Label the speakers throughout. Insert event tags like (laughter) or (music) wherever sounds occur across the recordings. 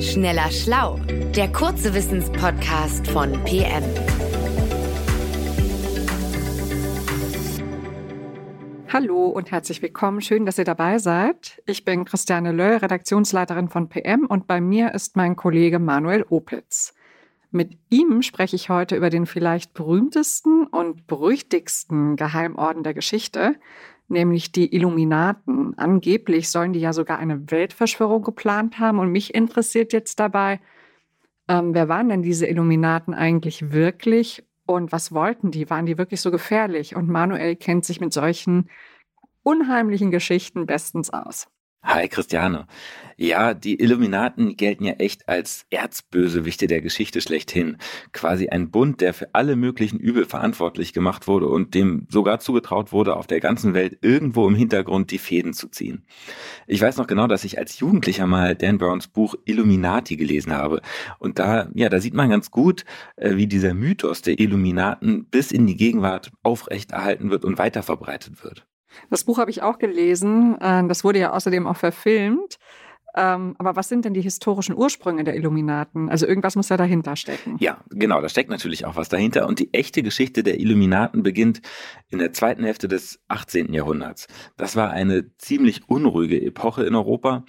Speaker 1: Schneller Schlau, der kurze Wissenspodcast von PM.
Speaker 2: Hallo und herzlich willkommen. Schön, dass ihr dabei seid. Ich bin Christiane Löll, Redaktionsleiterin von PM und bei mir ist mein Kollege Manuel Opitz. Mit ihm spreche ich heute über den vielleicht berühmtesten und berüchtigsten Geheimorden der Geschichte, nämlich die Illuminaten. Angeblich sollen die ja sogar eine Weltverschwörung geplant haben. Und mich interessiert jetzt dabei, ähm, wer waren denn diese Illuminaten eigentlich wirklich und was wollten die? Waren die wirklich so gefährlich? Und Manuel kennt sich mit solchen unheimlichen Geschichten bestens aus.
Speaker 3: Hi Christiane. Ja, die Illuminaten gelten ja echt als Erzbösewichte der Geschichte schlechthin. Quasi ein Bund, der für alle möglichen Übel verantwortlich gemacht wurde und dem sogar zugetraut wurde, auf der ganzen Welt irgendwo im Hintergrund die Fäden zu ziehen. Ich weiß noch genau, dass ich als Jugendlicher mal Dan Browns Buch Illuminati gelesen habe. Und da, ja, da sieht man ganz gut, äh, wie dieser Mythos der Illuminaten bis in die Gegenwart aufrechterhalten wird und weiterverbreitet wird.
Speaker 2: Das Buch habe ich auch gelesen. Äh, das wurde ja außerdem auch verfilmt. Ähm, aber was sind denn die historischen Ursprünge der Illuminaten? Also irgendwas muss ja dahinter stecken.
Speaker 3: Ja, genau, da steckt natürlich auch was dahinter. Und die echte Geschichte der Illuminaten beginnt in der zweiten Hälfte des 18. Jahrhunderts. Das war eine ziemlich unruhige Epoche in Europa.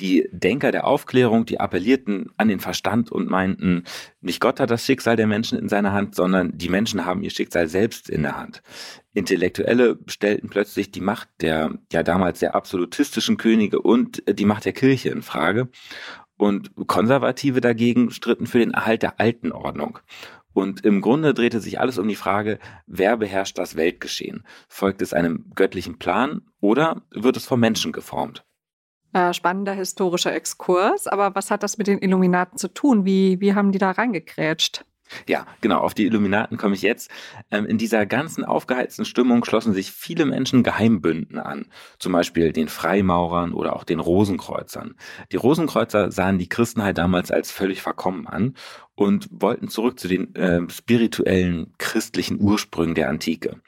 Speaker 3: Die Denker der Aufklärung, die appellierten an den Verstand und meinten, nicht Gott hat das Schicksal der Menschen in seiner Hand, sondern die Menschen haben ihr Schicksal selbst in der Hand. Intellektuelle stellten plötzlich die Macht der ja damals sehr absolutistischen Könige und die Macht der Kirche in Frage. Und Konservative dagegen stritten für den Erhalt der alten Ordnung. Und im Grunde drehte sich alles um die Frage, wer beherrscht das Weltgeschehen? Folgt es einem göttlichen Plan oder wird es vom Menschen geformt?
Speaker 2: Äh, spannender historischer Exkurs, aber was hat das mit den Illuminaten zu tun? Wie, wie haben die da reingekrätscht?
Speaker 3: Ja, genau, auf die Illuminaten komme ich jetzt. Ähm, in dieser ganzen aufgeheizten Stimmung schlossen sich viele Menschen Geheimbünden an, zum Beispiel den Freimaurern oder auch den Rosenkreuzern. Die Rosenkreuzer sahen die Christenheit damals als völlig verkommen an und wollten zurück zu den äh, spirituellen christlichen Ursprüngen der Antike.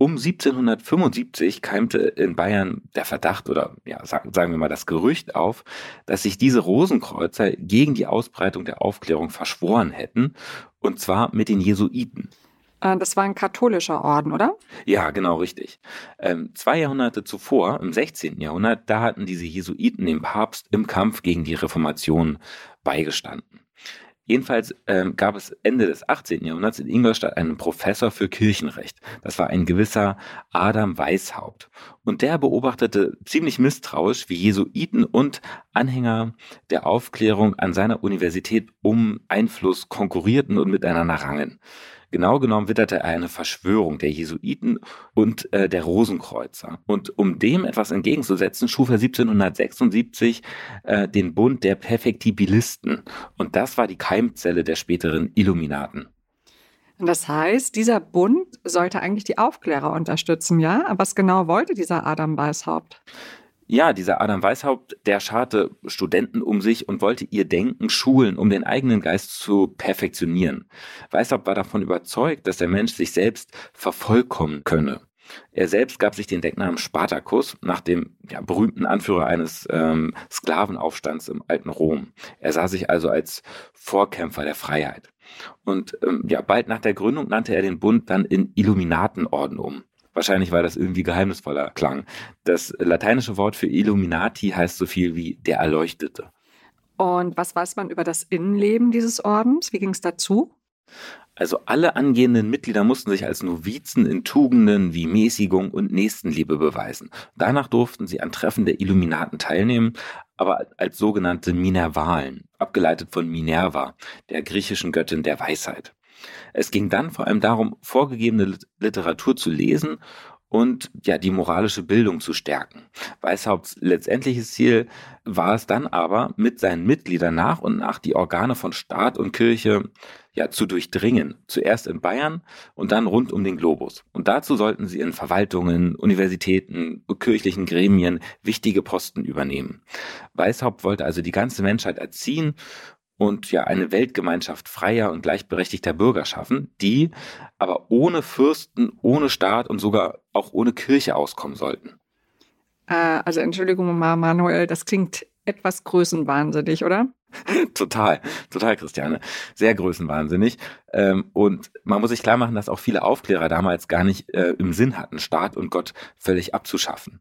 Speaker 3: Um 1775 keimte in Bayern der Verdacht oder ja, sagen wir mal das Gerücht auf, dass sich diese Rosenkreuzer gegen die Ausbreitung der Aufklärung verschworen hätten, und zwar mit den Jesuiten.
Speaker 2: Äh, das war ein katholischer Orden, oder?
Speaker 3: Ja, genau richtig. Ähm, zwei Jahrhunderte zuvor, im 16. Jahrhundert, da hatten diese Jesuiten dem Papst im Kampf gegen die Reformation beigestanden. Jedenfalls ähm, gab es Ende des 18. Jahrhunderts in Ingolstadt einen Professor für Kirchenrecht. Das war ein gewisser Adam Weishaupt. Und der beobachtete ziemlich misstrauisch, wie Jesuiten und Anhänger der Aufklärung an seiner Universität um Einfluss konkurrierten und miteinander rangen. Genau genommen witterte er eine Verschwörung der Jesuiten und äh, der Rosenkreuzer. Und um dem etwas entgegenzusetzen, schuf er 1776 äh, den Bund der Perfektibilisten. Und das war die Keimzelle der späteren Illuminaten.
Speaker 2: Das heißt, dieser Bund sollte eigentlich die Aufklärer unterstützen, ja? Aber was genau wollte dieser Adam Weishaupt?
Speaker 3: Ja, dieser Adam Weishaupt, der scharte Studenten um sich und wollte ihr Denken schulen, um den eigenen Geist zu perfektionieren. Weishaupt war davon überzeugt, dass der Mensch sich selbst vervollkommen könne. Er selbst gab sich den Decknamen Spartacus nach dem ja, berühmten Anführer eines ähm, Sklavenaufstands im alten Rom. Er sah sich also als Vorkämpfer der Freiheit. Und ähm, ja, bald nach der Gründung nannte er den Bund dann in Illuminatenorden um. Wahrscheinlich, weil das irgendwie geheimnisvoller klang. Das lateinische Wort für Illuminati heißt so viel wie der Erleuchtete.
Speaker 2: Und was weiß man über das Innenleben dieses Ordens? Wie ging es dazu?
Speaker 3: Also alle angehenden Mitglieder mussten sich als Novizen in Tugenden wie Mäßigung und Nächstenliebe beweisen. Danach durften sie an Treffen der Illuminaten teilnehmen, aber als sogenannte Minervalen, abgeleitet von Minerva, der griechischen Göttin der Weisheit. Es ging dann vor allem darum, vorgegebene Literatur zu lesen und ja, die moralische Bildung zu stärken. Weishaupts letztendliches Ziel war es dann aber, mit seinen Mitgliedern nach und nach die Organe von Staat und Kirche ja zu durchdringen. Zuerst in Bayern und dann rund um den Globus. Und dazu sollten sie in Verwaltungen, Universitäten, kirchlichen Gremien wichtige Posten übernehmen. Weishaupt wollte also die ganze Menschheit erziehen und ja eine Weltgemeinschaft freier und gleichberechtigter Bürger schaffen, die aber ohne Fürsten, ohne Staat und sogar auch ohne Kirche auskommen sollten.
Speaker 2: Äh, also Entschuldigung Manuel, das klingt etwas größenwahnsinnig, oder? (laughs)
Speaker 3: total, total, Christiane. Sehr größenwahnsinnig. Ähm, und man muss sich klar machen, dass auch viele Aufklärer damals gar nicht äh, im Sinn hatten, Staat und Gott völlig abzuschaffen.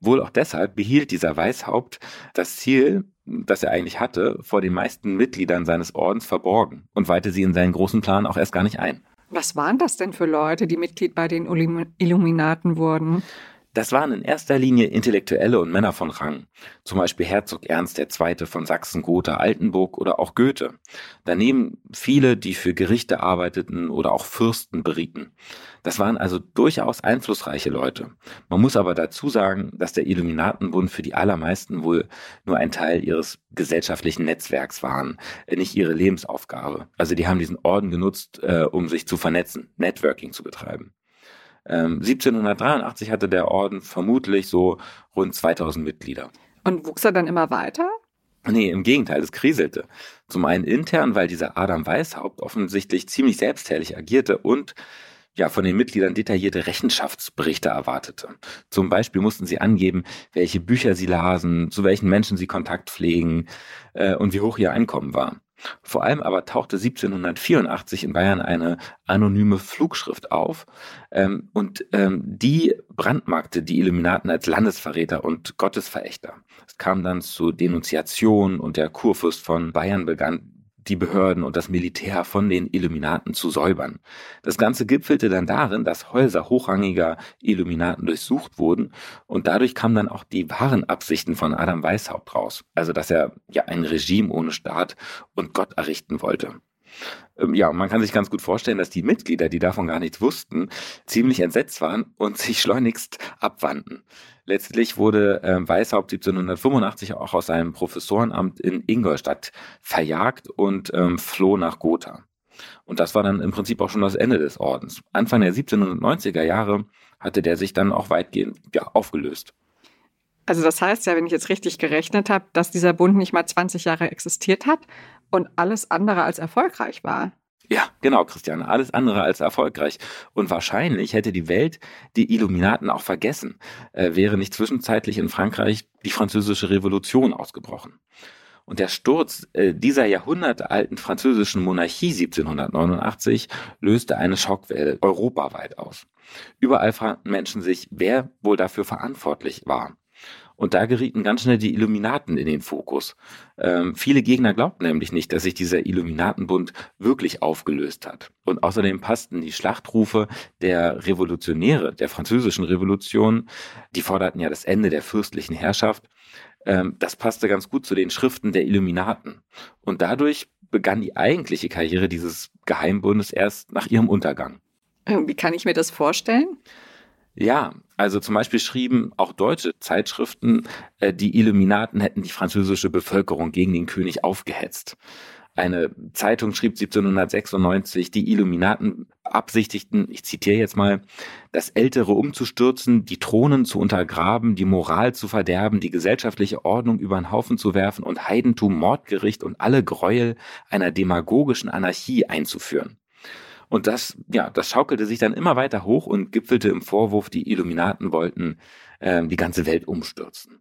Speaker 3: Wohl auch deshalb behielt dieser Weißhaupt das Ziel, das er eigentlich hatte, vor den meisten Mitgliedern seines Ordens verborgen und weihte sie in seinen großen Plan auch erst gar nicht ein.
Speaker 2: Was waren das denn für Leute, die Mitglied bei den Illuminaten wurden?
Speaker 3: Das waren in erster Linie Intellektuelle und Männer von Rang, zum Beispiel Herzog Ernst II. von Sachsen-Gotha-Altenburg oder auch Goethe. Daneben viele, die für Gerichte arbeiteten oder auch Fürsten berieten. Das waren also durchaus einflussreiche Leute. Man muss aber dazu sagen, dass der Illuminatenbund für die allermeisten wohl nur ein Teil ihres gesellschaftlichen Netzwerks waren, nicht ihre Lebensaufgabe. Also die haben diesen Orden genutzt, äh, um sich zu vernetzen, Networking zu betreiben. 1783 ähm, hatte der Orden vermutlich so rund 2000 Mitglieder.
Speaker 2: Und wuchs er dann immer weiter?
Speaker 3: Nee, im Gegenteil, es kriselte. Zum einen intern, weil dieser Adam Weishaupt offensichtlich ziemlich selbstherrlich agierte und ja, von den Mitgliedern detaillierte Rechenschaftsberichte erwartete. Zum Beispiel mussten sie angeben, welche Bücher sie lasen, zu welchen Menschen sie Kontakt pflegen äh, und wie hoch ihr Einkommen war. Vor allem aber tauchte 1784 in Bayern eine anonyme Flugschrift auf ähm, und ähm, die brandmarkte die Illuminaten als Landesverräter und Gottesverächter. Es kam dann zu Denunziation und der Kurfürst von Bayern begann die Behörden und das Militär von den Illuminaten zu säubern. Das Ganze gipfelte dann darin, dass Häuser hochrangiger Illuminaten durchsucht wurden und dadurch kamen dann auch die wahren Absichten von Adam Weishaupt raus. Also, dass er ja ein Regime ohne Staat und Gott errichten wollte. Ähm, ja, man kann sich ganz gut vorstellen, dass die Mitglieder, die davon gar nichts wussten, ziemlich entsetzt waren und (laughs) sich schleunigst abwandten. Letztlich wurde äh, Weishaupt 1785 auch aus seinem Professorenamt in Ingolstadt verjagt und ähm, floh nach Gotha. Und das war dann im Prinzip auch schon das Ende des Ordens. Anfang der 1790er Jahre hatte der sich dann auch weitgehend ja, aufgelöst.
Speaker 2: Also das heißt ja, wenn ich jetzt richtig gerechnet habe, dass dieser Bund nicht mal 20 Jahre existiert hat und alles andere als erfolgreich war.
Speaker 3: Ja, genau, Christiane, alles andere als erfolgreich. Und wahrscheinlich hätte die Welt die Illuminaten auch vergessen, äh, wäre nicht zwischenzeitlich in Frankreich die französische Revolution ausgebrochen. Und der Sturz äh, dieser jahrhundertealten französischen Monarchie 1789 löste eine Schockwelle europaweit aus. Überall fragten Menschen sich, wer wohl dafür verantwortlich war. Und da gerieten ganz schnell die Illuminaten in den Fokus. Ähm, viele Gegner glaubten nämlich nicht, dass sich dieser Illuminatenbund wirklich aufgelöst hat. Und außerdem passten die Schlachtrufe der Revolutionäre, der französischen Revolution, die forderten ja das Ende der fürstlichen Herrschaft. Ähm, das passte ganz gut zu den Schriften der Illuminaten. Und dadurch begann die eigentliche Karriere dieses Geheimbundes erst nach ihrem Untergang.
Speaker 2: Wie kann ich mir das vorstellen?
Speaker 3: Ja, also zum Beispiel schrieben auch deutsche Zeitschriften, äh, die Illuminaten hätten die französische Bevölkerung gegen den König aufgehetzt. Eine Zeitung schrieb 1796, die Illuminaten absichtigten, ich zitiere jetzt mal, das Ältere umzustürzen, die Thronen zu untergraben, die Moral zu verderben, die gesellschaftliche Ordnung über den Haufen zu werfen und Heidentum, Mordgericht und alle Gräuel einer demagogischen Anarchie einzuführen. Und das, ja, das schaukelte sich dann immer weiter hoch und gipfelte im Vorwurf, die Illuminaten wollten äh, die ganze Welt umstürzen.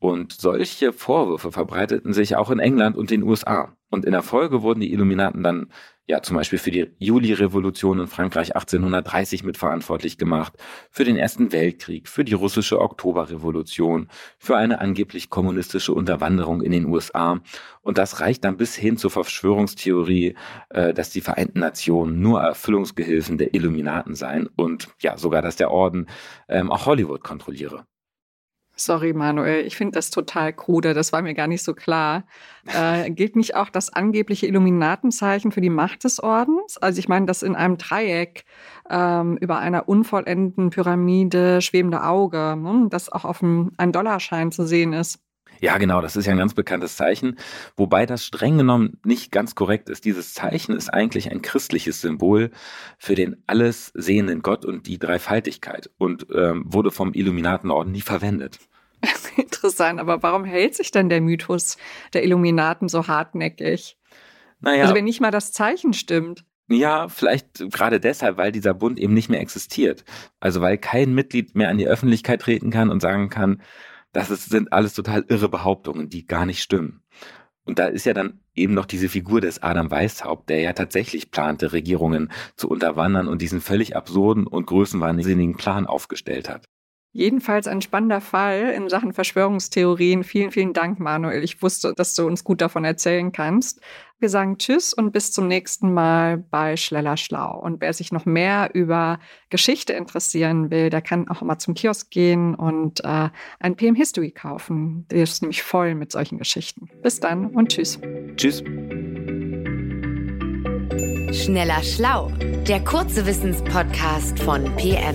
Speaker 3: Und solche Vorwürfe verbreiteten sich auch in England und den USA. Und in der Folge wurden die Illuminaten dann ja zum Beispiel für die Juli-Revolution in Frankreich 1830 mitverantwortlich gemacht, für den Ersten Weltkrieg, für die russische Oktoberrevolution, für eine angeblich kommunistische Unterwanderung in den USA. Und das reicht dann bis hin zur Verschwörungstheorie, äh, dass die Vereinten Nationen nur Erfüllungsgehilfen der Illuminaten seien und ja sogar, dass der Orden ähm, auch Hollywood kontrolliere.
Speaker 2: Sorry, Manuel, ich finde das total krude, das war mir gar nicht so klar. Äh, gilt nicht auch das angebliche Illuminatenzeichen für die Macht des Ordens? Also ich meine, das in einem Dreieck ähm, über einer unvollendeten Pyramide schwebende Auge, ne, das auch auf einem ein Dollarschein zu sehen ist.
Speaker 3: Ja, genau, das ist ja ein ganz bekanntes Zeichen, wobei das streng genommen nicht ganz korrekt ist. Dieses Zeichen ist eigentlich ein christliches Symbol für den alles sehenden Gott und die Dreifaltigkeit und ähm, wurde vom Illuminatenorden nie verwendet. (laughs)
Speaker 2: Interessant, aber warum hält sich denn der Mythos der Illuminaten so hartnäckig? Naja, also wenn nicht mal das Zeichen stimmt.
Speaker 3: Ja, vielleicht gerade deshalb, weil dieser Bund eben nicht mehr existiert. Also weil kein Mitglied mehr an die Öffentlichkeit treten kann und sagen kann, das ist, sind alles total irre Behauptungen, die gar nicht stimmen. Und da ist ja dann eben noch diese Figur des Adam Weishaupt, der ja tatsächlich plante, Regierungen zu unterwandern und diesen völlig absurden und größenwahnsinnigen Plan aufgestellt hat.
Speaker 2: Jedenfalls ein spannender Fall in Sachen Verschwörungstheorien. Vielen, vielen Dank, Manuel. Ich wusste, dass du uns gut davon erzählen kannst. Wir sagen Tschüss und bis zum nächsten Mal bei Schleller Schlau. Und wer sich noch mehr über Geschichte interessieren will, der kann auch mal zum Kiosk gehen und äh, ein PM History kaufen. Der ist nämlich voll mit solchen Geschichten. Bis dann und Tschüss.
Speaker 3: Tschüss.
Speaker 1: Schneller Schlau, der kurze Wissenspodcast von PM.